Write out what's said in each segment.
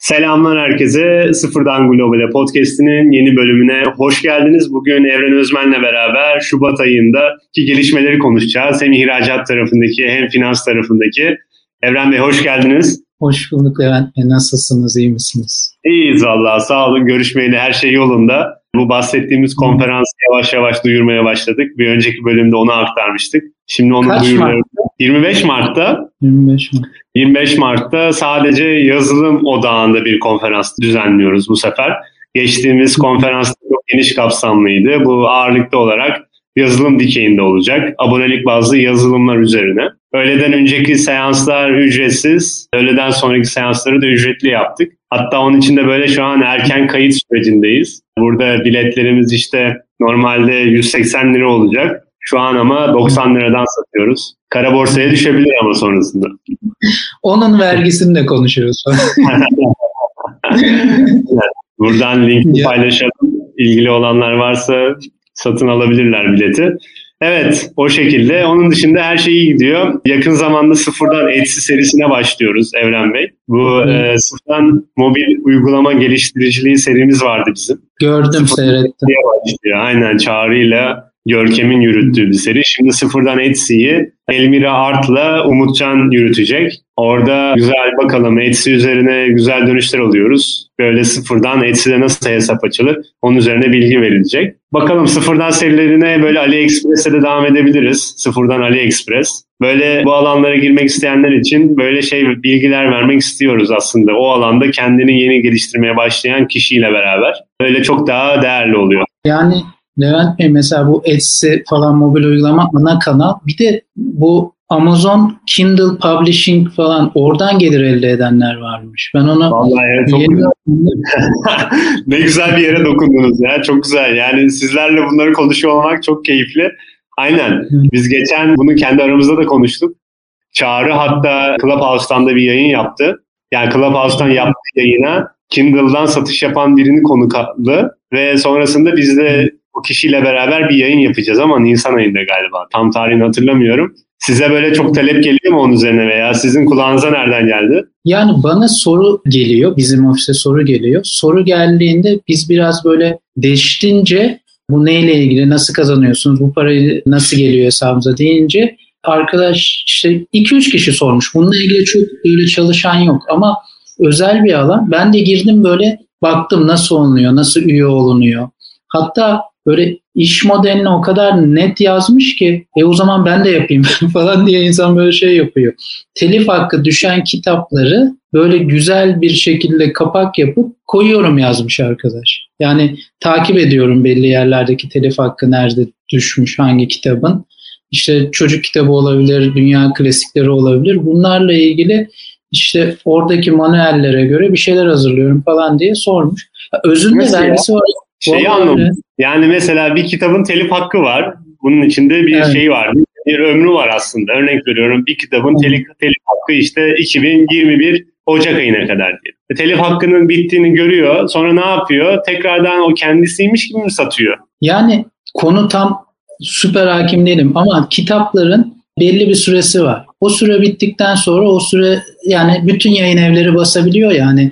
Selamlar herkese. Sıfırdan Globale Podcast'inin yeni bölümüne hoş geldiniz. Bugün Evren Özmen'le beraber Şubat ayındaki gelişmeleri konuşacağız. Hem ihracat tarafındaki hem finans tarafındaki. Evren Bey hoş geldiniz. Hoş bulduk Levent Bey. Nasılsınız? İyi misiniz? İyiyiz valla. Sağ olun. Görüşmeyle her şey yolunda. Bu bahsettiğimiz konferansı yavaş yavaş duyurmaya başladık. Bir önceki bölümde onu aktarmıştık. Şimdi onu Kaç duyuruyoruz. Mart'ta? 25 Mart'ta 25 Mart. 25 Mart'ta sadece yazılım odağında bir konferans düzenliyoruz bu sefer. Geçtiğimiz konferans çok geniş kapsamlıydı. Bu ağırlıklı olarak yazılım dikeyinde olacak. Abonelik bazlı yazılımlar üzerine. Öğleden önceki seanslar ücretsiz. Öğleden sonraki seansları da ücretli yaptık. Hatta onun için de böyle şu an erken kayıt sürecindeyiz. Burada biletlerimiz işte normalde 180 lira olacak. Şu an ama 90 liradan satıyoruz. Kara borsaya düşebilir ama sonrasında. Onun vergisini de konuşuruz. Buradan linki paylaşalım. İlgili olanlar varsa satın alabilirler bileti. Evet o şekilde. Onun dışında her şey iyi gidiyor. Yakın zamanda sıfırdan Etsy serisine başlıyoruz Evren Bey. Bu Hı. e, sıfırdan mobil uygulama geliştiriciliği serimiz vardı bizim. Gördüm, seyrettim. diye başlıyor. Aynen Çağrı'yla Görkem'in yürüttüğü bir seri. Şimdi sıfırdan Etsy'yi Elmira Art'la Umutcan yürütecek. Orada güzel bakalım Etsy üzerine güzel dönüşler alıyoruz. Böyle sıfırdan Etsy'de nasıl hesap açılır onun üzerine bilgi verilecek. Bakalım sıfırdan serilerine böyle AliExpress'e de devam edebiliriz. Sıfırdan AliExpress. Böyle bu alanlara girmek isteyenler için böyle şey bilgiler vermek istiyoruz aslında. O alanda kendini yeni geliştirmeye başlayan kişiyle beraber. Böyle çok daha değerli oluyor. Yani Levent Bey mesela bu Etsy falan mobil uygulama ana kanal. Bir de bu Amazon Kindle Publishing falan oradan gelir elde edenler varmış. Ben onu Vallahi evet, çok yeni güzel. ne güzel bir yere dokundunuz ya. Çok güzel. Yani sizlerle bunları konuşuyor olmak çok keyifli. Aynen. Biz geçen bunu kendi aramızda da konuştuk. Çağrı hatta Clubhouse'tan da bir yayın yaptı. Yani Clubhouse'tan yaptığı yayına Kindle'dan satış yapan birini konuk aldı ve sonrasında biz de kişiyle beraber bir yayın yapacağız ama Nisan ayında galiba. Tam tarihini hatırlamıyorum. Size böyle çok talep geliyor mu onun üzerine veya sizin kulağınıza nereden geldi? Yani bana soru geliyor, bizim ofise soru geliyor. Soru geldiğinde biz biraz böyle deştince bu neyle ilgili, nasıl kazanıyorsunuz, bu parayı nasıl geliyor hesabınıza deyince arkadaş işte 2-3 kişi sormuş. Bununla ilgili çok öyle çalışan yok ama özel bir alan. Ben de girdim böyle baktım nasıl olunuyor, nasıl üye olunuyor. Hatta böyle iş modelini o kadar net yazmış ki e o zaman ben de yapayım falan diye insan böyle şey yapıyor. Telif hakkı düşen kitapları böyle güzel bir şekilde kapak yapıp koyuyorum yazmış arkadaş. Yani takip ediyorum belli yerlerdeki telif hakkı nerede düşmüş hangi kitabın. İşte çocuk kitabı olabilir, dünya klasikleri olabilir. Bunlarla ilgili işte oradaki manuellere göre bir şeyler hazırlıyorum falan diye sormuş. Özünde Mesela vergisi var. Şeyi Vallahi anlamadım. öyle. Yani mesela bir kitabın telif hakkı var. Bunun içinde bir Evet. şey var. Bir ömrü var aslında. Örnek veriyorum bir kitabın Hı. telif, telif hakkı işte 2021 Ocak ayına kadar diye. E, Telif hakkının bittiğini görüyor. Sonra ne yapıyor? Tekrardan o kendisiymiş gibi mi satıyor? Yani konu tam süper hakim değilim ama kitapların belli bir süresi var. O süre bittikten sonra o süre yani bütün yayın evleri basabiliyor yani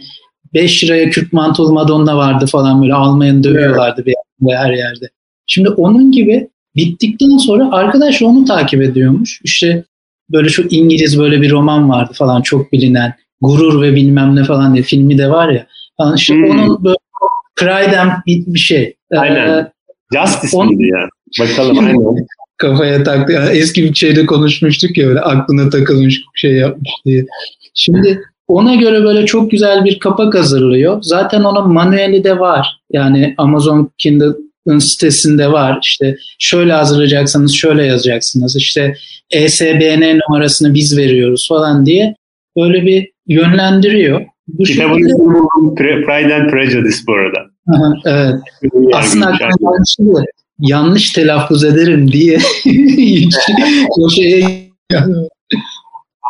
5 liraya Kürt mantolu Madonna vardı falan böyle almayan dövüyorlardı bir yerde, her yerde. Şimdi onun gibi bittikten sonra arkadaş onu takip ediyormuş. İşte böyle çok İngiliz böyle bir roman vardı falan çok bilinen. Gurur ve bilmem ne falan diye filmi de var ya. Falan işte Hmm. onun böyle Pride and bir bir şey. Aynen. Ee, Justice On- miydi ya? Bakalım aynen. kafaya taktı. Eski bir şeyde konuşmuştuk ya böyle aklına takılmış bir şey yapmış diye. Şimdi ona göre böyle çok güzel bir kapak hazırlıyor. Zaten onun manueli de var. Yani Amazon Kindle'ın sitesinde var. İşte şöyle hazırlayacaksınız, şöyle yazacaksınız. İşte ESBN numarasını biz veriyoruz falan diye böyle bir yönlendiriyor. Bu Kitabın şekilde, Pride and Prejudice bu arada. Aha, evet. Aslında Yani, aklıma yanlış telaffuz ederim diye o şeye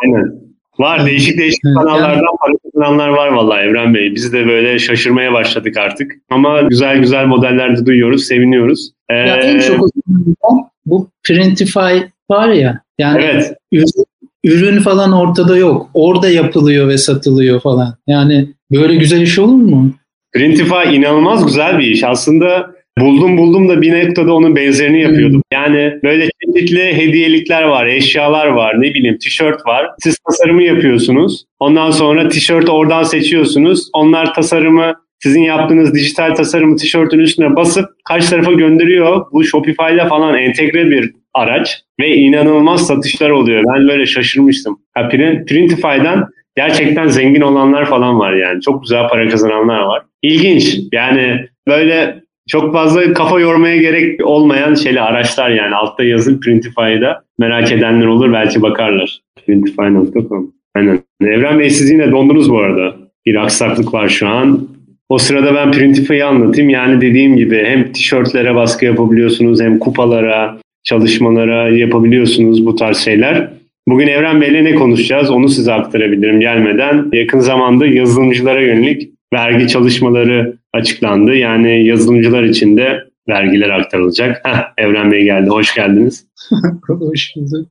Aynen. Var değişik değişik kanallardan para kazananlar var vallahi Evren Bey. Biz de böyle şaşırmaya başladık artık. Ama güzel güzel modeller de duyuyoruz, seviniyoruz. Ee, ya en çok hoşuma giden bu Printify var ya yani Evet, ürün, ürün falan ortada yok. Orada yapılıyor ve satılıyor falan. Yani Böyle güzel iş olur mu? Printify inanılmaz güzel bir iş. Aslında buldum buldum da bir noktada onun benzerini yapıyordum. Yani böyle çeşitli hediyelikler var, eşyalar var, ne bileyim tişört var. Siz tasarımı yapıyorsunuz. Ondan sonra tişörtü oradan seçiyorsunuz. Onlar tasarımı sizin yaptığınız dijital tasarımı tişörtün üstüne basıp kaç tarafa gönderiyor. Bu Shopify ile falan entegre bir araç ve inanılmaz satışlar oluyor. Ben böyle şaşırmıştım. Ha, Printify'dan gerçekten zengin olanlar falan var yani. Çok güzel para kazananlar var. İlginç. Yani böyle çok fazla kafa yormaya gerek olmayan şeyle araçlar yani. Altta yazın Printify'da. Merak edenler olur belki bakarlar. Printify.com Aynen. Evren Bey siz yine dondunuz bu arada. Bir aksaklık var şu an. O sırada ben Printify'ı anlatayım. Yani dediğim gibi hem tişörtlere baskı yapabiliyorsunuz hem kupalara, çalışmalara yapabiliyorsunuz bu tarz şeyler. Bugün Evren Bey'le ne konuşacağız onu size aktarabilirim gelmeden. Yakın zamanda yazılımcılara yönelik vergi çalışmaları açıklandı. Yani yazılımcılar için de vergiler aktarılacak. Heh, Evren Bey geldi. Hoş geldiniz. Hoş bulduk.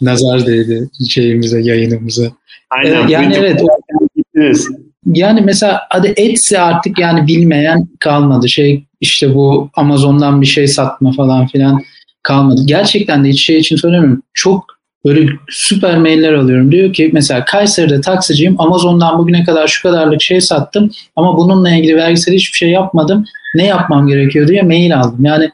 Nazar değdi şeyimize, yayınımıza. Aynen. Ee, yani evet. Yani mesela adı Etsy artık yani bilmeyen kalmadı. Şey işte bu Amazon'dan bir şey satma falan filan kalmadı. Gerçekten de hiç şey için söylemiyorum. Çok böyle süper mailler alıyorum. Diyor ki mesela Kayseri'de taksiciyim. Amazon'dan bugüne kadar şu kadarlık şey sattım ama bununla ilgili vergisel hiçbir şey yapmadım. Ne yapmam gerekiyor diye mail aldım. Yani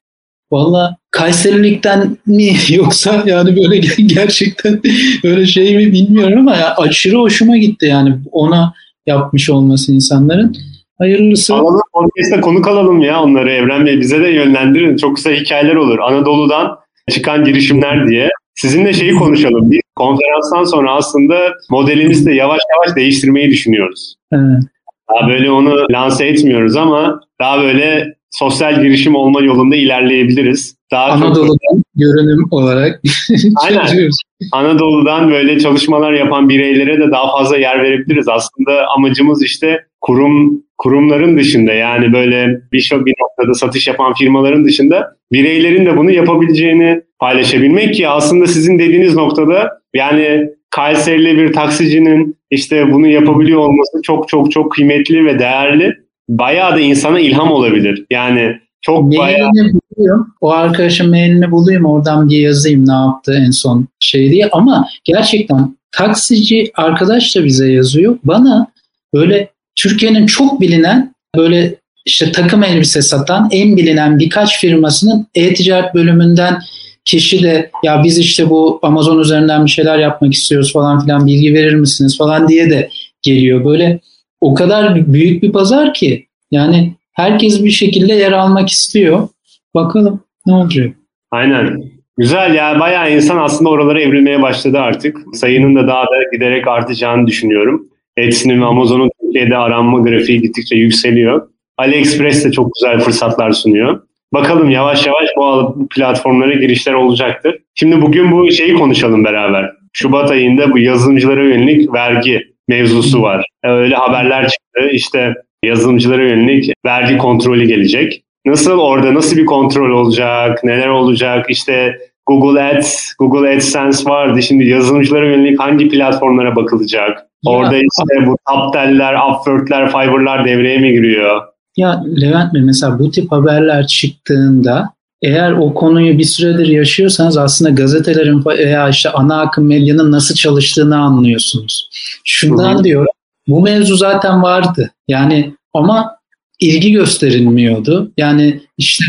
valla Kayserilikten mi yoksa yani böyle gerçekten öyle şey mi bilmiyorum ama ya aşırı hoşuma gitti yani ona yapmış olması insanların. Hayırlısı. Alalım podcast'ta konuk alalım ya onları Evren Bey bize de yönlendirin. Çok kısa hikayeler olur. Anadolu'dan çıkan girişimler diye. Sizinle şeyi konuşalım. Biz konferanstan sonra aslında modelimizi de yavaş yavaş değiştirmeyi düşünüyoruz. Evet. Daha böyle onu lanse etmiyoruz ama daha böyle sosyal girişim olma yolunda ilerleyebiliriz. Daha Anadolu'dan çok... görünüm olarak Aynen. Anadolu'dan böyle çalışmalar yapan bireylere de daha fazla yer verebiliriz. Aslında amacımız işte kurum kurumların dışında yani böyle bir, bir noktada satış yapan firmaların dışında bireylerin de bunu yapabileceğini paylaşabilmek ki aslında sizin dediğiniz noktada yani Kayserili bir taksicinin işte bunu yapabiliyor olması çok çok çok kıymetli ve değerli. Bayağı da insana ilham olabilir. Yani çok mailini bayağı... Buluyorum. O arkadaşın mailini bulayım oradan bir yazayım ne yaptı en son şey diye. Ama gerçekten taksici arkadaş da bize yazıyor. Bana böyle Türkiye'nin çok bilinen böyle işte takım elbise satan en bilinen birkaç firmasının e-ticaret bölümünden kişi de ya biz işte bu Amazon üzerinden bir şeyler yapmak istiyoruz falan filan bilgi verir misiniz falan diye de geliyor. Böyle o kadar büyük bir pazar ki yani herkes bir şekilde yer almak istiyor. Bakalım ne olacak. Aynen. Güzel ya bayağı insan aslında oralara evrilmeye başladı artık. Sayının da daha da giderek artacağını düşünüyorum. Etsy'nin ve Amazon'un Türkiye'de aranma grafiği gittikçe yükseliyor. AliExpress de çok güzel fırsatlar sunuyor. Bakalım yavaş yavaş bu platformlara girişler olacaktır. Şimdi bugün bu şeyi konuşalım beraber. Şubat ayında bu yazılımcılara yönelik vergi mevzusu var. Öyle haberler çıktı. İşte yazılımcılara yönelik vergi kontrolü gelecek. Nasıl orada nasıl bir kontrol olacak? Neler olacak? İşte Google Ads, Google AdSense vardı. Şimdi yazılımcılara yönelik hangi platformlara bakılacak? Orada ya, işte bu Taptel'ler, Upwork'ler, Fiverr'lar devreye mi giriyor? Ya Levent Bey mesela bu tip haberler çıktığında eğer o konuyu bir süredir yaşıyorsanız aslında gazetelerin veya işte ana akım medyanın nasıl çalıştığını anlıyorsunuz. Şundan Hı-hı. diyorum bu mevzu zaten vardı. Yani ama ilgi gösterilmiyordu. Yani işte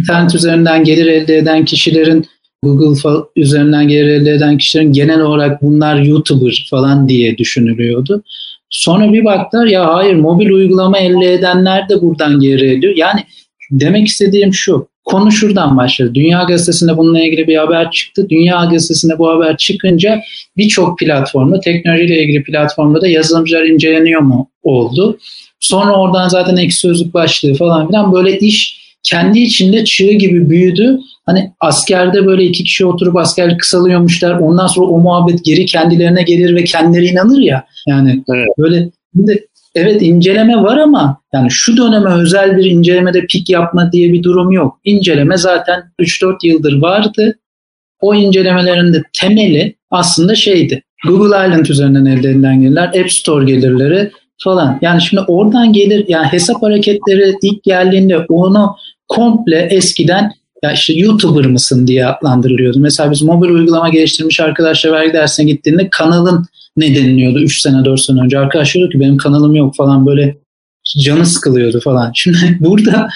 internet üzerinden gelir elde eden kişilerin Google üzerinden gelir elde eden kişilerin genel olarak bunlar YouTuber falan diye düşünülüyordu. Sonra bir baktılar ya hayır mobil uygulama elde edenler de buradan geri ediyor. Yani demek istediğim şu. Konu şuradan başladı. Dünya Gazetesi'nde bununla ilgili bir haber çıktı. Dünya Gazetesi'nde bu haber çıkınca birçok platformda, teknolojiyle ilgili platformda da yazılımcılar inceleniyor mu oldu. Sonra oradan zaten ek sözlük başlığı falan filan böyle iş kendi içinde çığ gibi büyüdü. Hani askerde böyle iki kişi oturup asker kısalıyormuşlar. Ondan sonra o muhabbet geri kendilerine gelir ve kendileri inanır ya. Yani evet. böyle şimdi evet inceleme var ama yani şu döneme özel bir incelemede pik yapma diye bir durum yok. İnceleme zaten 3-4 yıldır vardı. O incelemelerin de temeli aslında şeydi. Google Island üzerinden elde edilen gelirler, App Store gelirleri, falan. Yani şimdi oradan gelir yani hesap hareketleri ilk geldiğinde onu komple eskiden ya işte YouTuber mısın diye adlandırılıyordu. Mesela biz mobil uygulama geliştirmiş arkadaşlar vergi dersine gittiğinde kanalın ne deniliyordu 3 sene 4 sene önce. Arkadaş diyordu ki benim kanalım yok falan böyle canı sıkılıyordu falan. Şimdi burada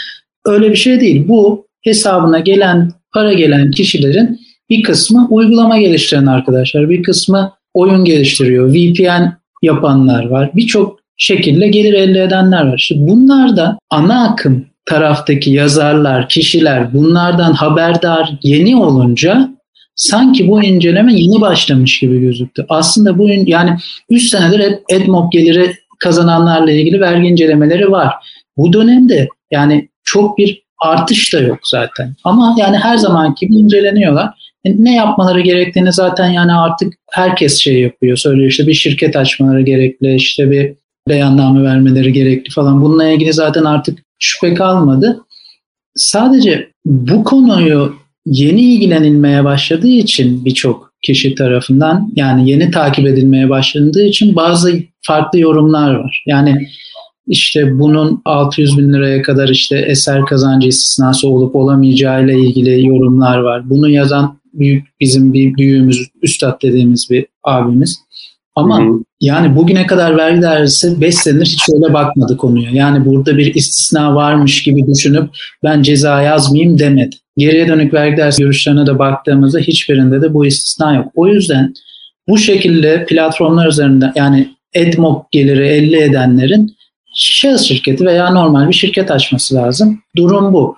öyle bir şey değil. Bu hesabına gelen para gelen kişilerin bir kısmı uygulama geliştiren arkadaşlar, bir kısmı oyun geliştiriyor, VPN yapanlar var. Birçok şekilde gelir elde edenler var. Şimdi bunlar da ana akım taraftaki yazarlar, kişiler bunlardan haberdar yeni olunca sanki bu inceleme yeni başlamış gibi gözüktü. Aslında bu yani 3 senedir AdMob geliri kazananlarla ilgili vergi incelemeleri var. Bu dönemde yani çok bir artış da yok zaten. Ama yani her zamanki gibi inceleniyorlar. E, ne yapmaları gerektiğini zaten yani artık herkes şey yapıyor. Söylüyor işte bir şirket açmaları gerekli, işte bir beyanname vermeleri gerekli falan. Bununla ilgili zaten artık şüphe kalmadı. Sadece bu konuyu yeni ilgilenilmeye başladığı için birçok kişi tarafından yani yeni takip edilmeye başlandığı için bazı farklı yorumlar var. Yani işte bunun 600 bin liraya kadar işte eser kazancı istisnası olup olamayacağı ile ilgili yorumlar var. Bunu yazan büyük bizim bir büyüğümüz, üstad dediğimiz bir abimiz. Ama hı hı. yani bugüne kadar vergi dairesi 5 senedir hiç öyle bakmadı konuya. Yani burada bir istisna varmış gibi düşünüp ben ceza yazmayayım demedi. Geriye dönük vergi dairesi görüşlerine de baktığımızda hiçbirinde de bu istisna yok. O yüzden bu şekilde platformlar üzerinde yani EDMOB geliri elde edenlerin şahıs şirketi veya normal bir şirket açması lazım. Durum bu.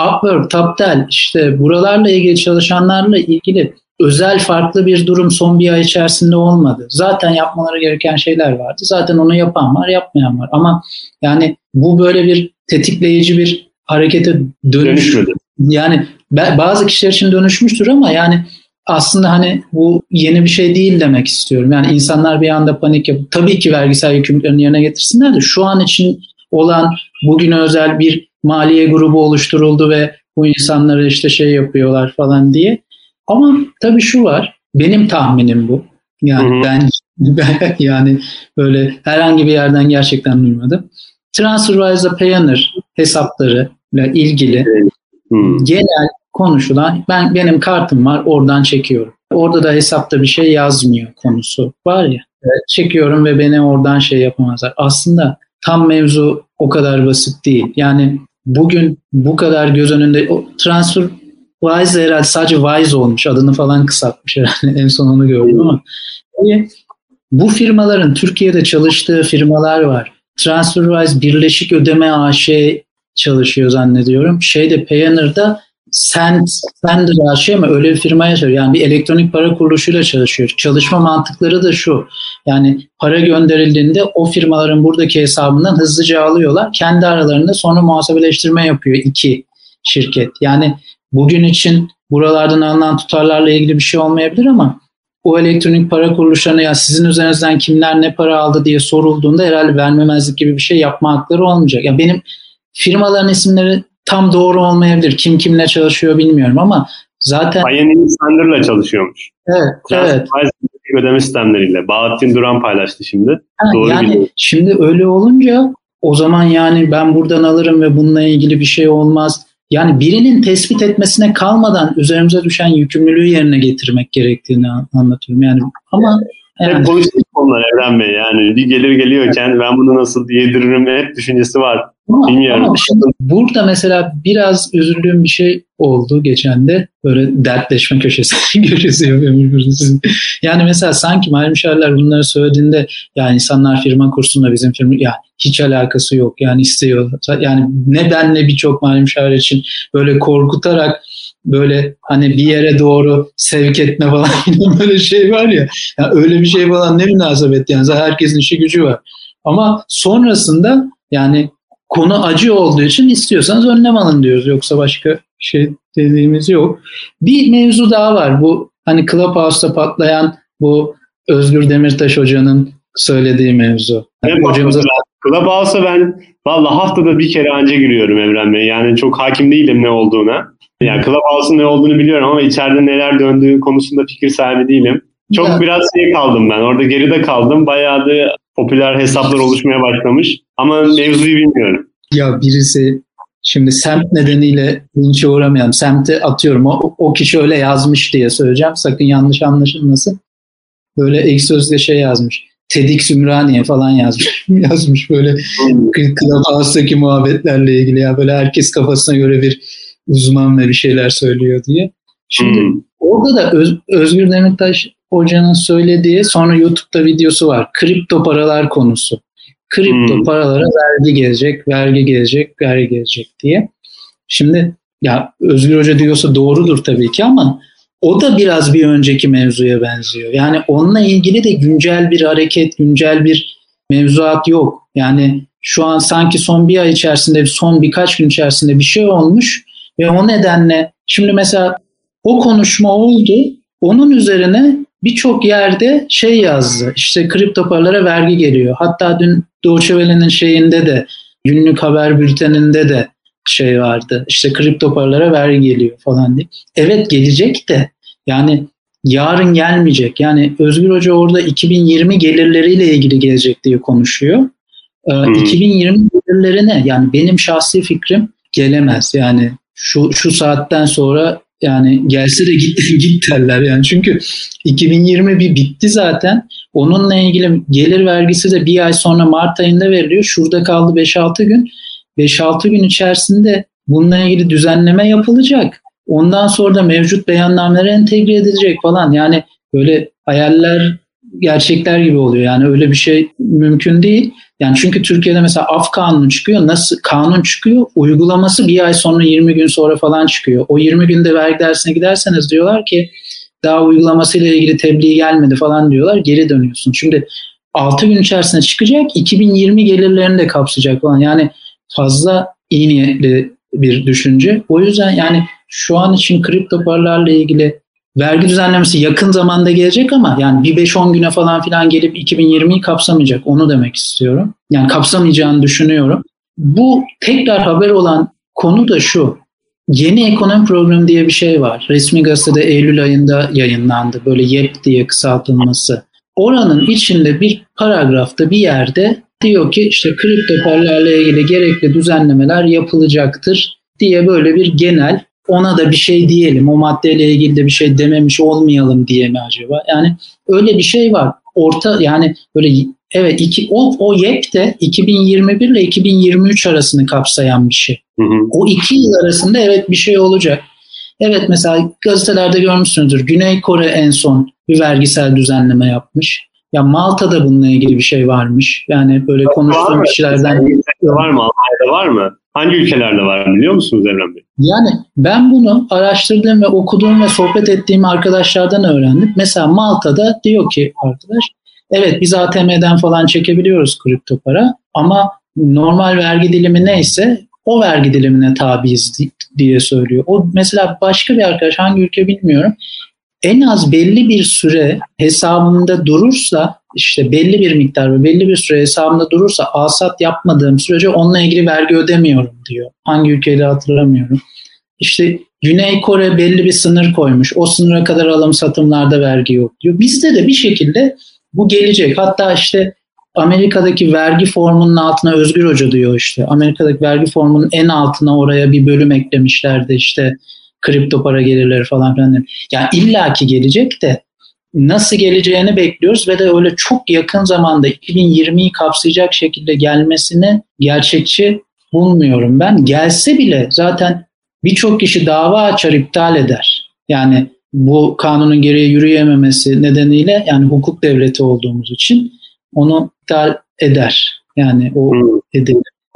Upwork, Taptel işte buralarla ilgili çalışanlarla ilgili özel farklı bir durum son bir ay içerisinde olmadı. Zaten yapmaları gereken şeyler vardı. Zaten onu yapan var, yapmayan var. Ama yani bu böyle bir tetikleyici bir harekete dönüşmedi. Yani bazı kişiler için dönüşmüştür ama yani aslında hani bu yeni bir şey değil demek istiyorum. Yani insanlar bir anda panik yapıp tabii ki vergisel yükümlülüklerini yerine getirsinler de şu an için olan bugüne özel bir maliye grubu oluşturuldu ve bu insanları işte şey yapıyorlar falan diye. Ama tabii şu var. Benim tahminim bu. Yani hı hı. ben, ben yani böyle herhangi bir yerden gerçekten duymadım. TransferWise'da Payoneer hesaplarıyla ilgili hı. genel konuşulan ben benim kartım var oradan çekiyorum. Orada da hesapta bir şey yazmıyor konusu var ya. Çekiyorum ve beni oradan şey yapamazlar. Aslında tam mevzu o kadar basit değil. Yani bugün bu kadar göz önünde transfer Wise herhalde sadece Wise olmuş. Adını falan kısaltmış herhalde. en son onu gördüm ama. Yani bu firmaların Türkiye'de çalıştığı firmalar var. TransferWise Birleşik Ödeme AŞ çalışıyor zannediyorum. Şeyde Payoneer'da Send, Sender AŞ mi öyle bir firmaya çalışıyor. Yani bir elektronik para kuruluşuyla çalışıyor. Çalışma mantıkları da şu. Yani para gönderildiğinde o firmaların buradaki hesabından hızlıca alıyorlar. Kendi aralarında sonra muhasebeleştirme yapıyor iki şirket. Yani bugün için buralardan alınan tutarlarla ilgili bir şey olmayabilir ama o elektronik para kuruluşlarına ya sizin üzerinizden kimler ne para aldı diye sorulduğunda herhalde vermemezlik gibi bir şey yapma hakları olmayacak. Ya benim firmaların isimleri tam doğru olmayabilir. Kim kimle çalışıyor bilmiyorum ama zaten... Pioneer Sender'la çalışıyormuş. Evet, Trans evet. Ödeme sistemleriyle. Bahattin Duran paylaştı şimdi. Ha, doğru yani biliyorum. şimdi öyle olunca o zaman yani ben buradan alırım ve bununla ilgili bir şey olmaz. Yani birinin tespit etmesine kalmadan üzerimize düşen yükümlülüğü yerine getirmek gerektiğini anlatıyorum. Yani ama yani. Hep konuştuk konular Evren Bey yani bir gelir geliyorken ben bunu nasıl yediririm hep düşüncesi var. Ama, Bilmiyorum. Ama şimdi burada mesela biraz üzüldüğüm bir şey oldu geçen de. Böyle dertleşme köşesi, köşesi yapıyormuş. Yani mesela sanki Mahir Müşerler bunları söylediğinde yani insanlar firma kursunda bizim firma ya hiç alakası yok yani istiyor. Yani ne ben ne birçok Mahir Müşerler için böyle korkutarak böyle hani bir yere doğru sevk etme falan böyle şey var ya. Yani öyle bir şey falan ne münasebet yani zaten herkesin işi gücü var. Ama sonrasında yani konu acı olduğu için istiyorsanız önlem alın diyoruz. Yoksa başka şey dediğimiz yok. Bir mevzu daha var. Bu hani Clubhouse'da patlayan bu Özgür Demirtaş hocanın söylediği mevzu. Yani hocamıza... Clubhouse'a ben valla haftada bir kere anca giriyorum Evren Bey. Yani çok hakim değilim ne olduğuna. Yani Clubhouse'un ne olduğunu biliyorum ama içeride neler döndüğü konusunda fikir sahibi değilim. Çok Ya. biraz şey kaldım ben. Orada geride kaldım. Bayağı da popüler hesaplar oluşmaya başlamış. Ama mevzuyu bilmiyorum. Ya birisi şimdi semt nedeniyle linçe uğramayalım. Semti atıyorum. O, o kişi öyle yazmış diye söyleyeceğim. Sakın yanlış anlaşılmasın. Böyle ek sözde şey yazmış. TEDx Ümraniye falan yazmış. yazmış böyle Clubhouse'daki muhabbetlerle ilgili ya böyle herkes kafasına göre bir uzman ve bir şeyler söylüyor diye. Şimdi Hmm. orada da Öz- Özgür Demirtaş hocanın söylediği sonra YouTube'da videosu var. Kripto paralar konusu. Kripto Hmm. paralara vergi gelecek, vergi gelecek, vergi gelecek diye. Şimdi ya Özgür Hoca diyorsa doğrudur tabii ki ama o da biraz bir önceki mevzuya benziyor. Yani onunla ilgili de güncel bir hareket, güncel bir mevzuat yok. Yani şu an sanki son bir ay içerisinde, son birkaç gün içerisinde bir şey olmuş ve o nedenle şimdi mesela o konuşma oldu. Onun üzerine birçok yerde şey yazdı. İşte kripto paralara vergi geliyor. Hatta dün Deutsche Welle'nin şeyinde de günlük haber bülteninde de şey vardı. İşte kripto paralara vergi geliyor falan diye. Evet gelecek de yani yarın gelmeyecek. Yani Özgür Hoca orada 2020 gelirleriyle ilgili gelecek diye konuşuyor. Ee, Hmm. 2020 gelirlerine yani benim şahsi fikrim gelemez. Yani şu şu saatten sonra yani gelse de git, git derler yani. Çünkü 2020 bir bitti zaten. Onunla ilgili gelir vergisi de bir ay sonra Mart ayında veriliyor. Şurada kaldı 5-6 gün. 5-6 gün içerisinde bununla ilgili düzenleme yapılacak. Ondan sonra da mevcut beyannamelere entegre edilecek falan. Yani böyle hayaller gerçekler gibi oluyor. Yani öyle bir şey mümkün değil. Yani çünkü Türkiye'de mesela af kanunu çıkıyor. Nasıl kanun çıkıyor? Uygulaması bir ay sonra 20 gün sonra falan çıkıyor. O 20 günde vergi dersine giderseniz diyorlar ki daha uygulamasıyla ilgili tebliğ gelmedi falan diyorlar. Geri dönüyorsun. Şimdi 6 gün içerisinde çıkacak. 2020 gelirlerini de kapsayacak falan. Yani fazla iyi niyetli bir düşünce. O yüzden yani şu an için kripto paralarla ilgili vergi düzenlemesi yakın zamanda gelecek ama yani bir 5-10 güne falan filan gelip 2020'yi kapsamayacak. Onu demek istiyorum. Yani kapsamayacağını düşünüyorum. Bu tekrar haber olan konu da şu. Yeni ekonomi programı diye bir şey var. Resmi gazetede Eylül ayında yayınlandı. Böyle YEP diye kısaltılması. Oranın içinde bir paragrafta bir yerde diyor ki işte kripto paralarla ilgili gerekli düzenlemeler yapılacaktır diye böyle bir genel ona da bir şey diyelim o maddeyle ilgili de bir şey dememiş olmayalım diye mi acaba? Yani öyle bir şey var. Orta yani böyle evet iki, o, o YEP de 2021 ile 2023 arasını kapsayan bir şey. Hı hı. O iki yıl arasında evet bir şey olacak. Evet mesela gazetelerde görmüşsünüzdür. Güney Kore en son bir vergisel düzenleme yapmış. Ya Malta'da bununla ilgili bir şey varmış. Yani böyle konuştuğum kişilerden var mı? Almanya'da var mı? Hangi ülkelerde var biliyor musunuz Evren Bey? Yani ben bunu araştırdığım ve okuduğum ve sohbet ettiğim arkadaşlardan öğrendim. Mesela Malta'da diyor ki arkadaş, evet biz ATM'den falan çekebiliyoruz kripto para ama normal vergi dilimi neyse o vergi dilimine tabiiz diye söylüyor. O mesela başka bir arkadaş hangi ülke bilmiyorum. En az belli bir süre hesabımda durursa işte belli bir miktar ve belli bir süre hesabımda durursa alsat yapmadığım sürece onunla ilgili vergi ödemiyorum diyor. Hangi ülkeyle hatırlamıyorum. İşte Güney Kore belli bir sınır koymuş. O sınıra kadar alım satımlarda vergi yok diyor. Bizde de bir şekilde bu gelecek. Hatta işte Amerika'daki vergi formunun altına Özgür Hoca diyor işte. Amerika'daki vergi formunun en altına oraya bir bölüm eklemişlerdi işte kripto para gelirleri falan filan. Yani illaki gelecek de nasıl geleceğini bekliyoruz ve de öyle çok yakın zamanda 2020'yi kapsayacak şekilde gelmesini gerçekçi bulmuyorum ben. Gelse bile zaten birçok kişi dava açar iptal eder. Yani bu kanunun gereği yürüyememesi nedeniyle yani hukuk devleti olduğumuz için onu iptal eder. Yani o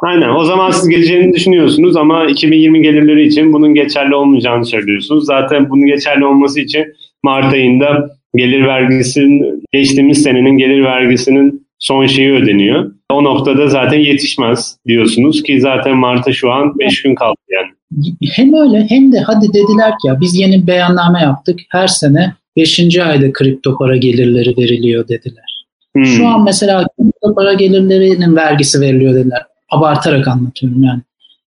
Hmm. Aynen. O zaman siz geleceğini düşünüyorsunuz ama 2020 gelirleri için bunun geçerli olmayacağını söylüyorsunuz. Zaten bunun geçerli olması için Mart ayında gelir vergisinin geçtiğimiz senenin gelir vergisinin son şeyi ödeniyor. O noktada zaten yetişmez diyorsunuz ki zaten Mart'a şu an 5 gün kaldı yani. Hem öyle hem de hadi dediler ki ya biz yeni bir beyanname yaptık. Her sene 5. ayda kripto para gelirleri veriliyor dediler. Hmm. Şu an mesela kripto para gelirlerinin vergisi veriliyor dediler. Abartarak anlatıyorum yani.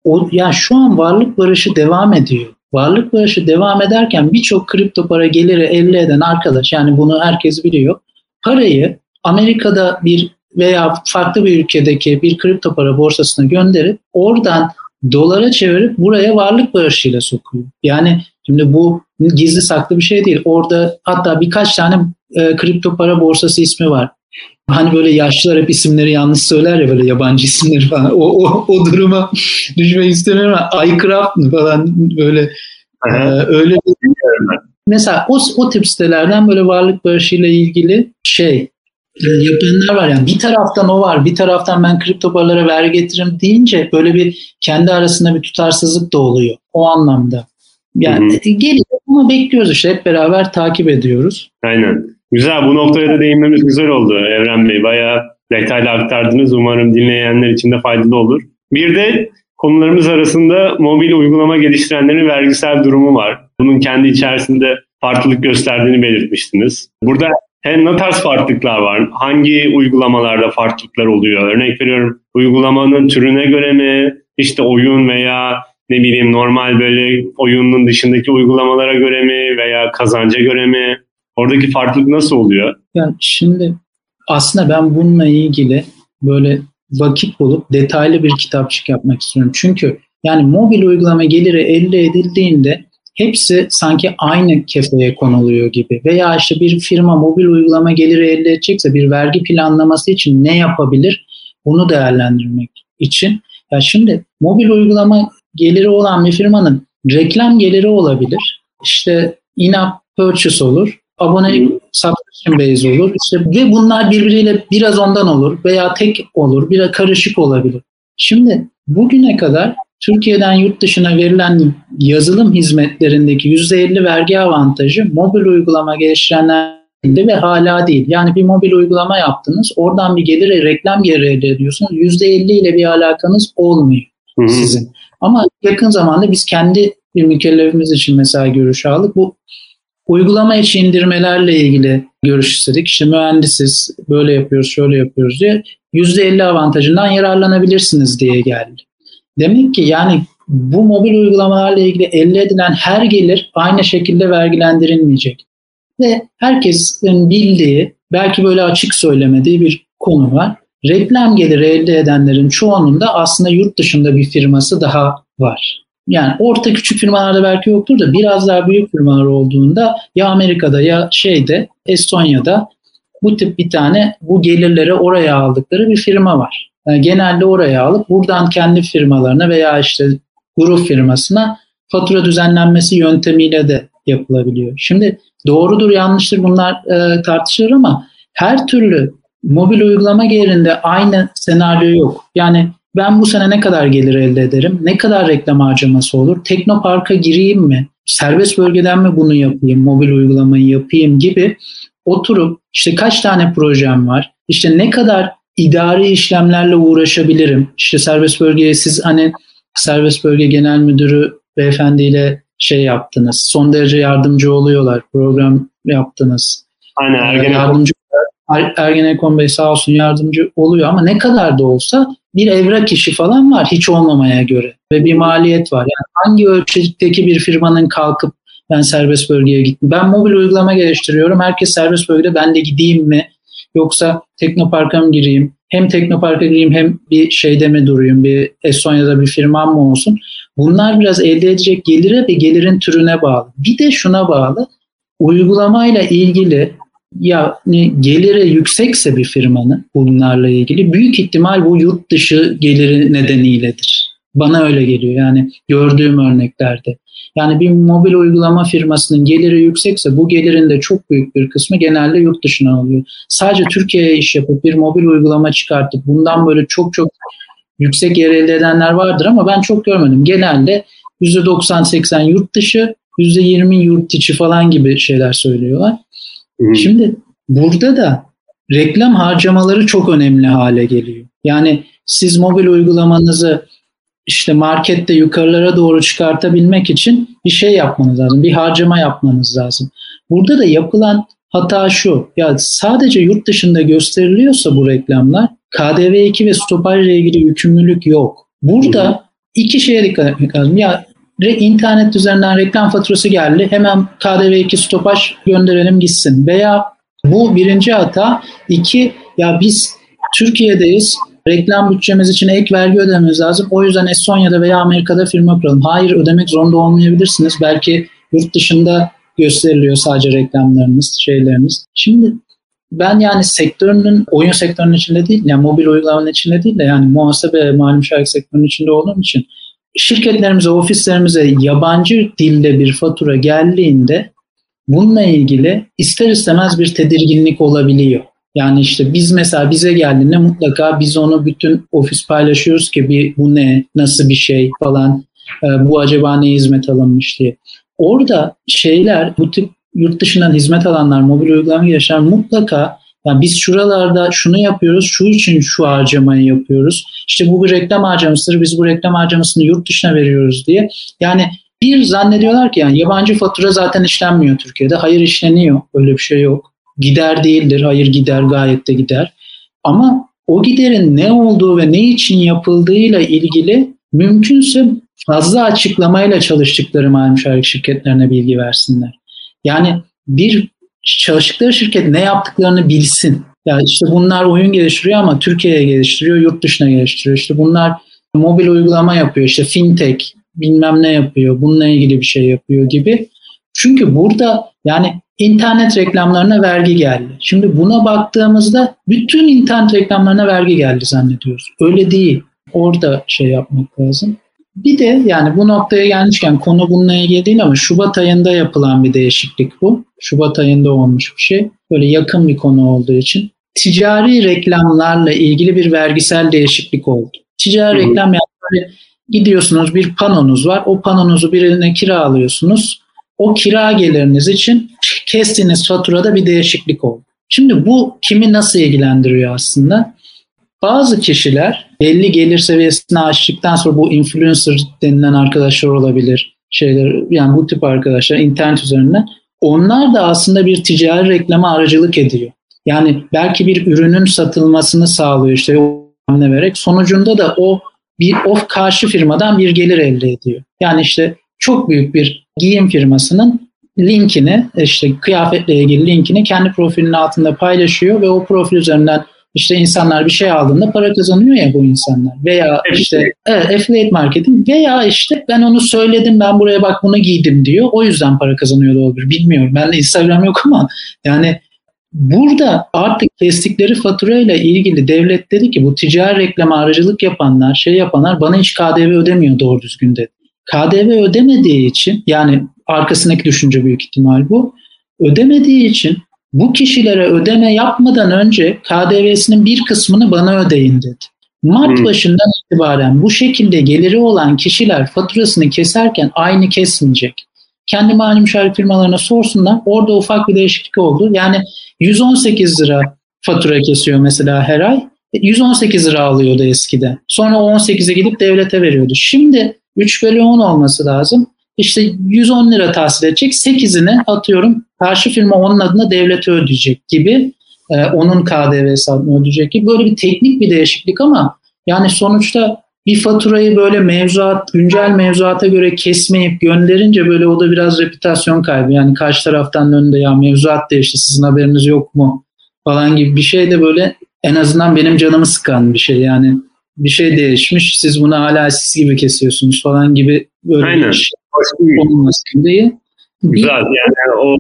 O, ya şu an varlık barışı devam ediyor. Varlık bağışı devam ederken birçok kripto para geliri elde eden arkadaş yani bunu herkes biliyor. Parayı Amerika'da bir veya farklı bir ülkedeki bir kripto para borsasına gönderip oradan dolara çevirip buraya varlık bağışıyla sokuyor. Yani şimdi bu gizli saklı bir şey değil. Orada hatta birkaç tane e, kripto para borsası ismi var. Hani böyle yaşlılar hep isimleri yanlış söyler ya böyle yabancı isimleri falan. O, o, o duruma düşmek istemiyorum ama iCraft mı falan böyle e, öyle Mesela o, o tip sitelerden böyle varlık bağışıyla ilgili şey e, yapanlar var. Yani bir taraftan o var, bir taraftan ben kripto paralara vergi getiririm deyince böyle bir kendi arasında bir tutarsızlık da oluyor o anlamda. Yani hı hı. geliyor ama bekliyoruz işte hep beraber takip ediyoruz. Aynen. Güzel bu noktaya da değinmemiz güzel oldu Evren Bey. Bayağı detaylı aktardınız. Umarım dinleyenler için de faydalı olur. Bir de konularımız arasında mobil uygulama geliştirenlerin vergisel durumu var. Bunun kendi içerisinde farklılık gösterdiğini belirtmiştiniz. Burada hem ne tarz farklılıklar var? Hangi uygulamalarda farklılıklar oluyor? Örnek veriyorum uygulamanın türüne göre mi? İşte oyun veya ne bileyim normal böyle oyunun dışındaki uygulamalara göre mi veya kazanca göre mi? Oradaki farklılık nasıl oluyor? Yani şimdi aslında ben bununla ilgili böyle vakit bulup detaylı bir kitapçık yapmak istiyorum. Çünkü yani mobil uygulama geliri elde edildiğinde hepsi sanki aynı kefeye konuluyor gibi. Veya işte bir firma mobil uygulama geliri elde edecekse bir vergi planlaması için ne yapabilir? Bunu değerlendirmek için. Ya şimdi mobil uygulama geliri olan bir firmanın reklam geliri olabilir. İşte in-app purchase olur abone subscription base olur. İşte ve bunlar birbiriyle biraz ondan olur veya tek olur, biraz karışık olabilir. Şimdi bugüne kadar Türkiye'den yurt dışına verilen yazılım hizmetlerindeki %50 vergi avantajı mobil uygulama geliştirenlerde ve hala değil. Yani bir mobil uygulama yaptınız, oradan bir gelir, reklam geliri elde ediyorsunuz. %50 ile bir alakanız olmuyor Hı-hı. sizin. Ama yakın zamanda biz kendi bir mükellefimiz için mesela görüş aldık. Bu Uygulama içi indirmelerle ilgili görüş istedik. İşte mühendisiz, böyle yapıyoruz, şöyle yapıyoruz diye %50 avantajından yararlanabilirsiniz diye geldi. Demek ki yani bu mobil uygulamalarla ilgili elde edilen her gelir aynı şekilde vergilendirilmeyecek. Ve herkesin bildiği, belki böyle açık söylemediği bir konu var. Reklam geliri elde edenlerin çoğunun da aslında yurt dışında bir firması daha var. Yani orta küçük firmalarda belki yoktur da biraz daha büyük firmalar olduğunda ya Amerika'da ya şeyde Estonya'da bu tip bir tane bu gelirleri oraya aldıkları bir firma var. Yani genelde oraya alıp buradan kendi firmalarına veya işte grup firmasına fatura düzenlenmesi yöntemiyle de yapılabiliyor. Şimdi doğrudur yanlıştır bunlar e, tartışılır ama her türlü mobil uygulama gelirinde aynı senaryo yok. Yani ben bu sene ne kadar gelir elde ederim? Ne kadar reklam harcaması olur? Teknopark'a gireyim mi? Serbest bölgeden mi bunu yapayım? Mobil uygulamayı yapayım gibi oturup işte kaç tane projem var? İşte ne kadar idari işlemlerle uğraşabilirim? İşte serbest bölgeye siz hani serbest bölge genel müdürü beyefendiyle şey yaptınız. Son derece yardımcı oluyorlar. Program yaptınız. Aynen Ergenekon. Yardımcı, Ergenekon Bey sağ olsun yardımcı oluyor ama ne kadar da olsa bir evrak işi falan var hiç olmamaya göre ve bir maliyet var. Yani hangi ölçekteki bir firmanın kalkıp ben serbest bölgeye gittim. Ben mobil uygulama geliştiriyorum. Herkes serbest bölgede ben de gideyim mi? Yoksa Teknopark'a mı gireyim? Hem Teknopark'a gireyim hem bir şeyde mi durayım? Bir Estonya'da bir firmam mı olsun? Bunlar biraz elde edecek gelire ve gelirin türüne bağlı. Bir de şuna bağlı. Uygulamayla ilgili yani geliri yüksekse bir firmanın bunlarla ilgili büyük ihtimal bu yurt dışı geliri nedeniyledir. Bana öyle geliyor yani gördüğüm örneklerde. Yani bir mobil uygulama firmasının geliri yüksekse bu gelirin de çok büyük bir kısmı genelde yurt dışına alıyor. Sadece Türkiye'ye iş yapıp bir mobil uygulama çıkartıp bundan böyle çok çok yüksek yer elde edenler vardır ama ben çok görmedim. Genelde %90-80 yurt dışı, %20 yurt içi falan gibi şeyler söylüyorlar. Şimdi burada da reklam harcamaları çok önemli hale geliyor. Yani siz mobil uygulamanızı işte markette yukarılara doğru çıkartabilmek için bir şey yapmanız lazım. Bir harcama yapmanız lazım. Burada da yapılan hata şu. Ya sadece yurt dışında gösteriliyorsa bu reklamlar KDV2 ve stopaj ile ilgili yükümlülük yok. Burada iki şeye dikkat etmek lazım. Ya internet üzerinden reklam faturası geldi. Hemen KDV 2 stopaj gönderelim gitsin. Veya bu birinci hata. iki ya biz Türkiye'deyiz. Reklam bütçemiz için ek vergi ödememiz lazım. O yüzden Estonya'da veya Amerika'da firma kuralım. Hayır ödemek zorunda olmayabilirsiniz. Belki yurt dışında gösteriliyor sadece reklamlarınız, şeyleriniz. Şimdi ben yani sektörünün, oyun sektörünün içinde değil, yani mobil uygulamanın içinde değil de yani muhasebe, malum şarkı sektörünün içinde olduğum için şirketlerimize, ofislerimize yabancı dilde bir fatura geldiğinde bununla ilgili ister istemez bir tedirginlik olabiliyor. Yani işte biz mesela bize geldiğinde mutlaka biz onu bütün ofis paylaşıyoruz ki bir bu ne, nasıl bir şey falan, e, bu acaba ne hizmet alınmış diye. Orada şeyler, bu tip yurt dışından hizmet alanlar, mobil uygulama geliştiren mutlaka yani biz şuralarda şunu yapıyoruz, şu için şu harcamayı yapıyoruz. İşte bu bir reklam harcamasıdır, biz bu reklam harcamasını yurt dışına veriyoruz diye. Yani bir zannediyorlar ki yani yabancı fatura zaten işlenmiyor Türkiye'de. Hayır işleniyor, öyle bir şey yok. Gider değildir, hayır gider gayet de gider. Ama o giderin ne olduğu ve ne için yapıldığıyla ilgili mümkünse fazla açıklamayla çalıştıkları malum şirketlerine bilgi versinler. Yani bir çalıştıkları şirket ne yaptıklarını bilsin. Yani işte bunlar oyun geliştiriyor ama Türkiye'ye geliştiriyor, yurt dışına geliştiriyor. İşte bunlar mobil uygulama yapıyor, işte fintech bilmem ne yapıyor, bununla ilgili bir şey yapıyor gibi. Çünkü burada yani internet reklamlarına vergi geldi. Şimdi buna baktığımızda bütün internet reklamlarına vergi geldi zannediyoruz. Öyle değil. Orada şey yapmak lazım. Bir de yani bu noktaya gelmişken konu bununla ilgili değil ama Şubat ayında yapılan bir değişiklik bu. Şubat ayında olmuş bir şey. Böyle yakın bir konu olduğu için. Ticari reklamlarla ilgili bir vergisel değişiklik oldu. Ticari Hı-hı. reklam yani böyle gidiyorsunuz bir panonuz var. O panonuzu birine kiralıyorsunuz. O kira geliriniz için kestiğiniz faturada bir değişiklik oldu. Şimdi bu kimi nasıl ilgilendiriyor aslında? Bazı kişiler belli gelir seviyesine aştıktan sonra bu influencer denilen arkadaşlar olabilir. Şeyler yani bu tip arkadaşlar internet üzerinden onlar da aslında bir ticari reklama aracılık ediyor. Yani belki bir ürünün satılmasını sağlıyor işte o hamle vererek. Sonucunda da o bir o karşı firmadan bir gelir elde ediyor. Yani işte çok büyük bir giyim firmasının linkini işte kıyafetle ilgili linkini kendi profilinin altında paylaşıyor ve o profil üzerinden işte insanlar bir şey aldığında para kazanıyor ya bu insanlar. Veya işte evet, affiliate marketing veya işte ben onu söyledim ben buraya bak bunu giydim diyor. O yüzden para kazanıyor da olabilir. Bilmiyorum. Ben de Instagram yok ama yani burada artık kestikleri faturayla ilgili devlet dedi ki bu ticari reklam aracılık yapanlar, şey yapanlar bana hiç KDV ödemiyor doğru düzgün dedi. KDV ödemediği için yani arkasındaki düşünce büyük ihtimal bu. Ödemediği için bu kişilere ödeme yapmadan önce KDV'sinin bir kısmını bana ödeyin dedi. Mart hmm. başından itibaren bu şekilde geliri olan kişiler faturasını keserken aynı kesmeyecek. Kendi mali müşavir firmalarına sorsunlar. Orada ufak bir değişiklik oldu. Yani 118 lira fatura kesiyor mesela her ay. 118 lira alıyordu eskiden. Sonra 18'e gidip devlete veriyordu. Şimdi 3 bölü 10 olması lazım işte 110 lira tahsil edecek. 8'ini atıyorum karşı firma onun adına devlete ödeyecek gibi e, onun KDV hesabını ödeyecek gibi böyle bir teknik bir değişiklik ama yani sonuçta bir faturayı böyle mevzuat, güncel mevzuata göre kesmeyip gönderince böyle o da biraz reputasyon kaybı. Yani karşı taraftan önünde ya mevzuat değişti sizin haberiniz yok mu falan gibi bir şey de böyle en azından benim canımı sıkan bir şey. Yani bir şey değişmiş siz bunu hala siz gibi kesiyorsunuz falan gibi böyle Aynen. bir şey olmasın diye. Güzel yani o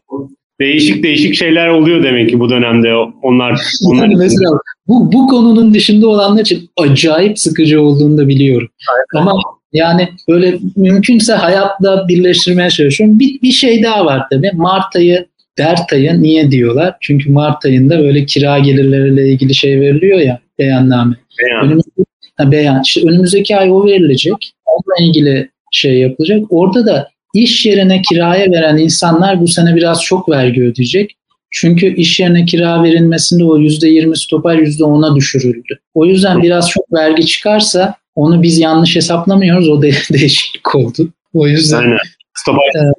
değişik değişik şeyler oluyor demek ki bu dönemde onlar. onlar yani mesela bu, bu konunun dışında olanlar için acayip sıkıcı olduğunu da biliyorum. Aynen. Ama yani böyle mümkünse hayatla birleştirmeye çalışıyorum. Bir, bir şey daha var tabii. Mart ayı dert ayı niye diyorlar? Çünkü Mart ayında böyle kira gelirleriyle ilgili şey veriliyor ya beyanname. Beyan. Önümüzdeki, ha, beyan. İşte önümüzdeki ay o verilecek. Onunla ilgili şey yapılacak. Orada da iş yerine kiraya veren insanlar bu sene biraz çok vergi ödeyecek. Çünkü iş yerine kira verilmesinde o %20 stopaj %10'a düşürüldü. O yüzden biraz çok vergi çıkarsa onu biz yanlış hesaplamıyoruz. O de değişiklik oldu. O yüzden Aynen. Stopaj evet,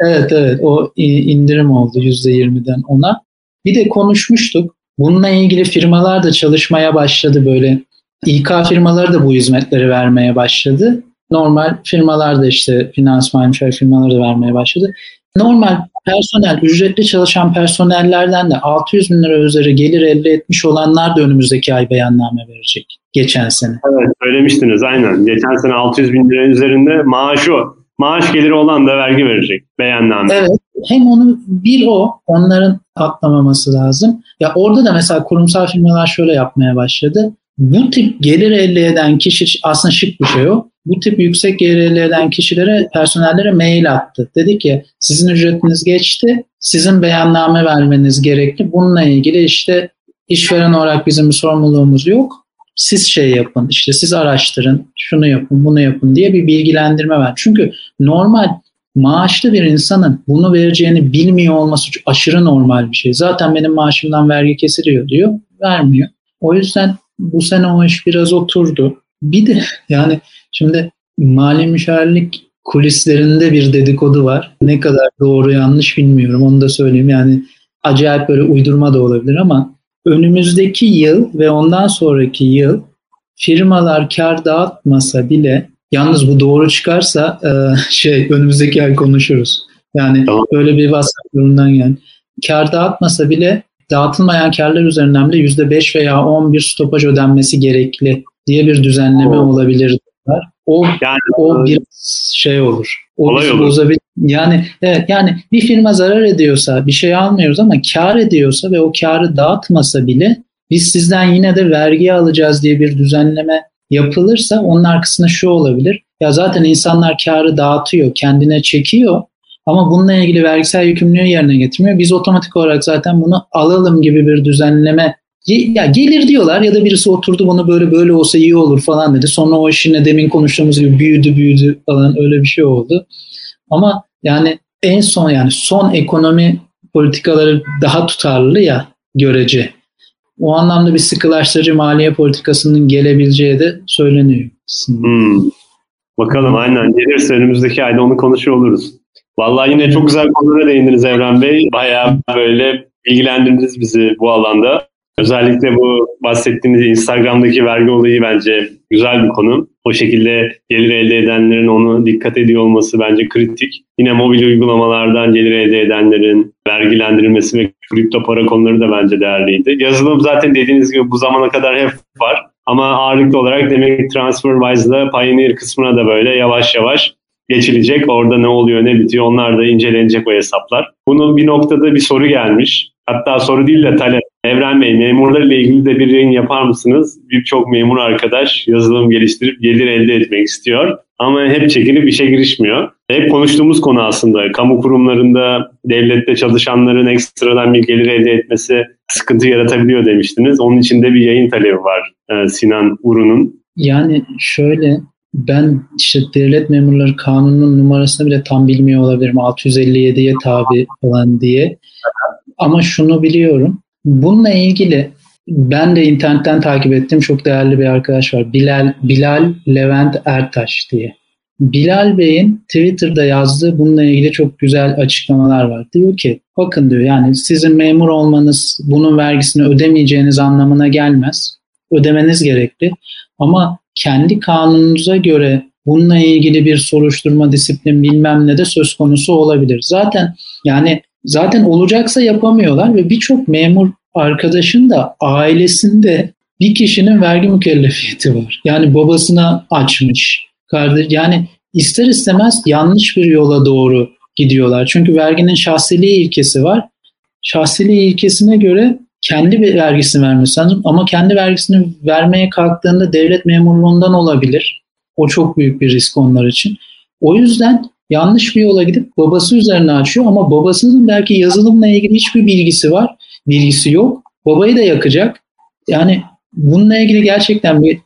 evet evet o indirim oldu %20'den ona. Bir de konuşmuştuk. Bununla ilgili firmalar da çalışmaya başladı böyle. İK firmaları da bu hizmetleri vermeye başladı. Normal firmalar da işte finansman müşavir firmaları da vermeye başladı. Normal personel, ücretli çalışan personellerden de 600 bin lira üzeri gelir elde etmiş olanlar da önümüzdeki ay beyanname verecek. Geçen sene. Evet söylemiştiniz aynen. Geçen sene 600 bin lira üzerinde maaşı. Maaş geliri olan da vergi verecek beyanname. Evet. Hem onu bir o onların atlamaması lazım. Ya orada da mesela kurumsal firmalar şöyle yapmaya başladı. Bu tip gelir elde eden kişi aslında şık bir şey o. Bu tip yüksek gelir elde eden kişilere, personellere mail attı. Dedi ki sizin ücretiniz geçti, sizin beyanname vermeniz gerekli. Bununla ilgili işte işveren olarak bizim bir sorumluluğumuz yok. Siz şey yapın, işte siz araştırın, şunu yapın, bunu yapın diye bir bilgilendirme ver. Çünkü normal maaşlı bir insanın bunu vereceğini bilmiyor olması aşırı normal bir şey. Zaten benim maaşımdan vergi kesiliyor diyor, vermiyor. O yüzden bu sene o iş biraz oturdu. Bir de yani şimdi mali müşavirlik kulislerinde bir dedikodu var. Ne kadar doğru yanlış bilmiyorum onu da söyleyeyim. Yani acayip böyle uydurma da olabilir ama önümüzdeki yıl ve ondan sonraki yıl firmalar kar dağıtmasa bile yalnız bu doğru çıkarsa e, şey önümüzdeki ay konuşuruz. Yani tamam. böyle bir WhatsApp yorumdan yani. Kar dağıtmasa bile dağıtılmayan karlar üzerinden bile %5 veya 10 bir stopaj ödenmesi gerekli diye bir düzenleme o. olabilir. O, yani, o bir şey olur. O olay olur. Bozabilir. Yani evet yani bir firma zarar ediyorsa bir şey almıyoruz ama kar ediyorsa ve o karı dağıtmasa bile biz sizden yine de vergi alacağız diye bir düzenleme yapılırsa onun arkasında şu olabilir. Ya zaten insanlar karı dağıtıyor, kendine çekiyor ama bununla ilgili vergisel yükümlülüğü yerine getirmiyor. Biz otomatik olarak zaten bunu alalım gibi bir düzenleme ya gelir diyorlar ya da birisi oturdu bunu böyle böyle olsa iyi olur falan dedi. Sonra o işine demin konuştuğumuz gibi büyüdü büyüdü falan öyle bir şey oldu. Ama yani en son yani son ekonomi politikaları daha tutarlı ya görece. O anlamda bir sıkılaştırıcı maliye politikasının gelebileceği de söyleniyor. Hmm. Bakalım aynen gelirse önümüzdeki ayda onu konuşuyor oluruz. Vallahi yine çok güzel konulara değindiniz Evren Bey. Bayağı böyle bilgilendirdiniz bizi bu alanda. Özellikle bu bahsettiğiniz Instagram'daki vergi olayı bence güzel bir konu. O şekilde gelir elde edenlerin onu dikkat ediyor olması bence kritik. Yine mobil uygulamalardan gelir elde edenlerin vergilendirilmesi ve kripto para konuları da bence değerliydi. Yazılım zaten dediğiniz gibi bu zamana kadar hep var. Ama ağırlıklı olarak demek TransferWise'da Pioneer kısmına da böyle yavaş yavaş geçilecek. Orada ne oluyor ne bitiyor onlar da incelenecek o hesaplar. Bunun bir noktada bir soru gelmiş. Hatta soru değil de talep. Evren Bey memurlar ile ilgili de bir yayın yapar mısınız? Birçok memur arkadaş yazılım geliştirip gelir elde etmek istiyor. Ama hep çekinip işe girişmiyor. Hep konuştuğumuz konu aslında. Kamu kurumlarında, devlette çalışanların ekstradan bir gelir elde etmesi sıkıntı yaratabiliyor demiştiniz. Onun için de bir yayın talebi var e, Sinan Uru'nun. Yani şöyle ben işte devlet memurları kanunun numarasını bile tam bilmiyor olabilirim. 657'ye tabi falan diye. Ama şunu biliyorum. Bununla ilgili ben de internetten takip ettiğim çok değerli bir arkadaş var. Bilal, Bilal Levent Ertaş diye. Bilal Bey'in Twitter'da yazdığı bununla ilgili çok güzel açıklamalar var. Diyor ki bakın diyor yani sizin memur olmanız bunun vergisini ödemeyeceğiniz anlamına gelmez. Ödemeniz gerekli. Ama kendi kanununuza göre bununla ilgili bir soruşturma, disiplin bilmem ne de söz konusu olabilir. Zaten yani zaten olacaksa yapamıyorlar ve birçok memur arkadaşın da ailesinde bir kişinin vergi mükellefiyeti var. Yani babasına açmış. Kardeş, yani ister istemez yanlış bir yola doğru gidiyorlar. Çünkü verginin şahsiliği ilkesi var. Şahsiliği ilkesine göre kendi vergisini vermesi lazım ama kendi vergisini vermeye kalktığında devlet memurluğundan olabilir. O çok büyük bir risk onlar için. O yüzden yanlış bir yola gidip babası üzerine açıyor ama babasının belki yazılımla ilgili hiçbir bilgisi var, bilgisi yok. Babayı da yakacak. Yani bununla ilgili gerçekten bir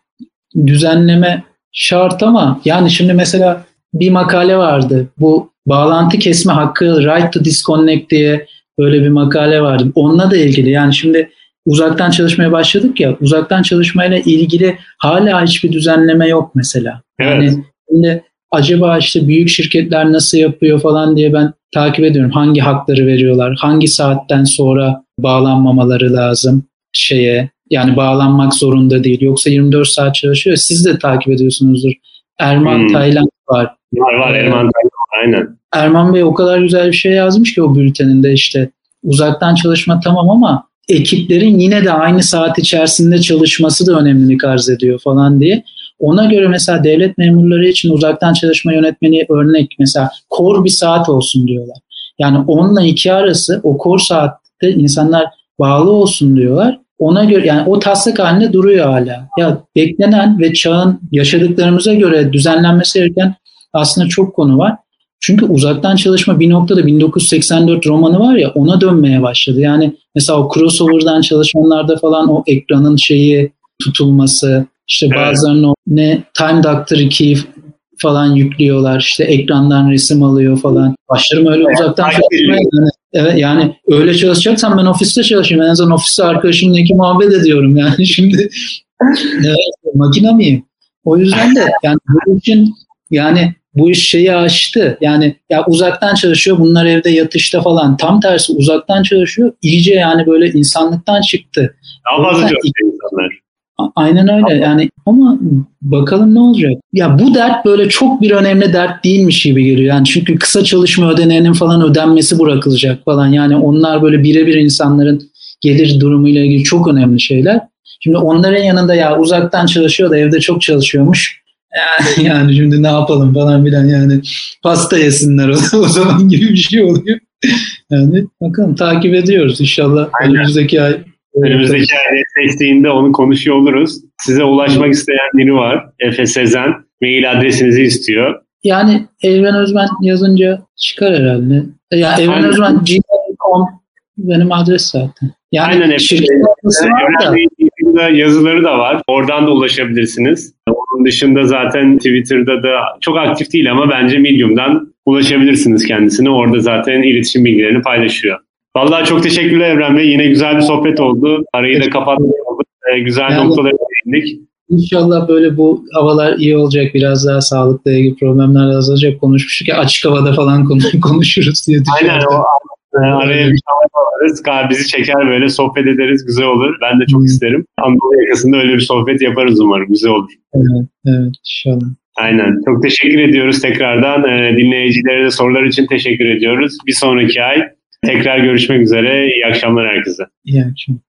düzenleme şart ama yani şimdi mesela bir makale vardı. Bu bağlantı kesme hakkı right to disconnect diye böyle bir makale vardı. Onunla da ilgili yani şimdi uzaktan çalışmaya başladık ya uzaktan çalışmayla ilgili hala hiçbir düzenleme yok mesela. Evet. Yani şimdi acaba işte büyük şirketler nasıl yapıyor falan diye ben takip ediyorum. Hangi hakları veriyorlar? Hangi saatten sonra bağlanmamaları lazım şeye? Yani bağlanmak zorunda değil. Yoksa 24 saat çalışıyor. Siz de takip ediyorsunuzdur Erman Hmm. Tayland var. Var var Ee, Erman Taylan aynen. Erman Bey o kadar güzel bir şey yazmış ki o bülteninde işte uzaktan çalışma tamam ama ekiplerin yine de aynı saat içerisinde çalışması da önemlilik arz ediyor falan diye. Ona göre mesela devlet memurları için uzaktan çalışma yönetmeni örnek mesela kor bir saat olsun diyorlar. Yani 10 ile 2 arası o kor saatte insanlar bağlı olsun diyorlar. Ona göre yani o taslak halinde duruyor hala. Ya beklenen ve çağın yaşadıklarımıza göre düzenlenmesi gereken aslında çok konu var. Çünkü uzaktan çalışma bir noktada 1984 romanı var ya ona dönmeye başladı. Yani mesela o crossover'dan çalışanlarda falan o ekranın şeyi tutulması, işte Evet. bazılarının o ne Time Doctor 2'yi falan yüklüyorlar. işte ekrandan resim alıyor falan. Başlarım öyle uzaktan takip çalışmaya. ediyor. Yani, evet yani öyle çalışacaksam ben ofiste çalışayım. En azından ofiste arkadaşımla iki muhabbet ediyorum yani şimdi. evet, makine miyim? O yüzden de yani bu için yani bu iş şeyi aştı. Yani ya uzaktan çalışıyor bunlar evde yatışta falan. Tam tersi uzaktan çalışıyor. İyice yani böyle insanlıktan çıktı. Daha fazla çalışıyor insanlar. Aynen öyle yani ama bakalım ne olacak. Ya bu dert böyle çok bir önemli dert değilmiş gibi geliyor. Yani çünkü kısa çalışma ödeneğinin falan ödenmesi bırakılacak falan. Yani onlar böyle birebir insanların gelir durumuyla ilgili çok önemli şeyler. Şimdi onların yanında ya uzaktan çalışıyor da evde çok çalışıyormuş. Yani, yani şimdi ne yapalım falan filan yani pasta yesinler o, zaman gibi bir şey oluyor. Yani bakalım takip ediyoruz inşallah önümüzdeki ay. Önümüzdeki ay seçtiğinde onu konuşuyor oluruz. Size ulaşmak isteyen biri var. Efe Sezen. Mail adresinizi istiyor. Yani Evren Özmen yazınca çıkar herhalde. Ya Evren Aynen. Özmen gmail.com benim adres zaten. Yani Aynen Efe. şirket adresi var da. Evren Bey'in Twitter'da yazıları da var. Oradan da ulaşabilirsiniz. Onun dışında zaten Twitter'da da çok aktif değil ama bence Medium'dan ulaşabilirsiniz kendisine. Orada zaten iletişim bilgilerini paylaşıyor. Vallahi çok teşekkürler Evren Bey. Yine güzel bir sohbet oldu. Arayı da kapatmış olduk. Ee, güzel Yani- noktalara değindik. İnşallah böyle bu havalar iyi olacak. Biraz daha sağlıkla ilgili problemler azalacak. Konuşmuştuk ya açık havada falan konu- konuşuruz diye Aynen düşünüyorum. o e, araya bir şey alırız. Bizi çeker böyle sohbet ederiz. Güzel olur. Ben de çok isterim. Anadolu yakasında öyle bir sohbet yaparız umarım. Güzel olur. Evet, evet inşallah. Aynen. Çok teşekkür ediyoruz tekrardan. Ee, dinleyicilere de sorular için teşekkür ediyoruz. Bir sonraki ay tekrar görüşmek üzere. İyi akşamlar herkese. İyi akşamlar.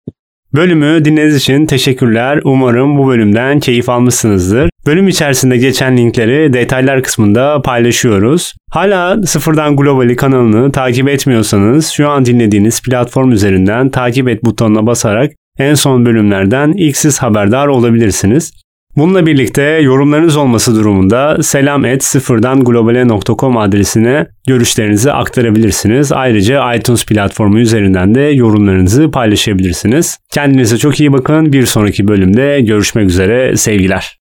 Bölümü dinlediğiniz için teşekkürler. Umarım bu bölümden keyif almışsınızdır. Bölüm içerisinde geçen linkleri detaylar kısmında paylaşıyoruz. Hala Sıfırdan Globali kanalını takip etmiyorsanız şu an dinlediğiniz platform üzerinden takip et butonuna basarak en son bölümlerden ilk siz haberdar olabilirsiniz. Bununla birlikte yorumlarınız olması durumunda selam et sıfırdan globale.com adresine görüşlerinizi aktarabilirsiniz. Ayrıca iTunes platformu üzerinden de yorumlarınızı paylaşabilirsiniz. Kendinize çok iyi bakın. Bir sonraki bölümde görüşmek üzere. Sevgiler.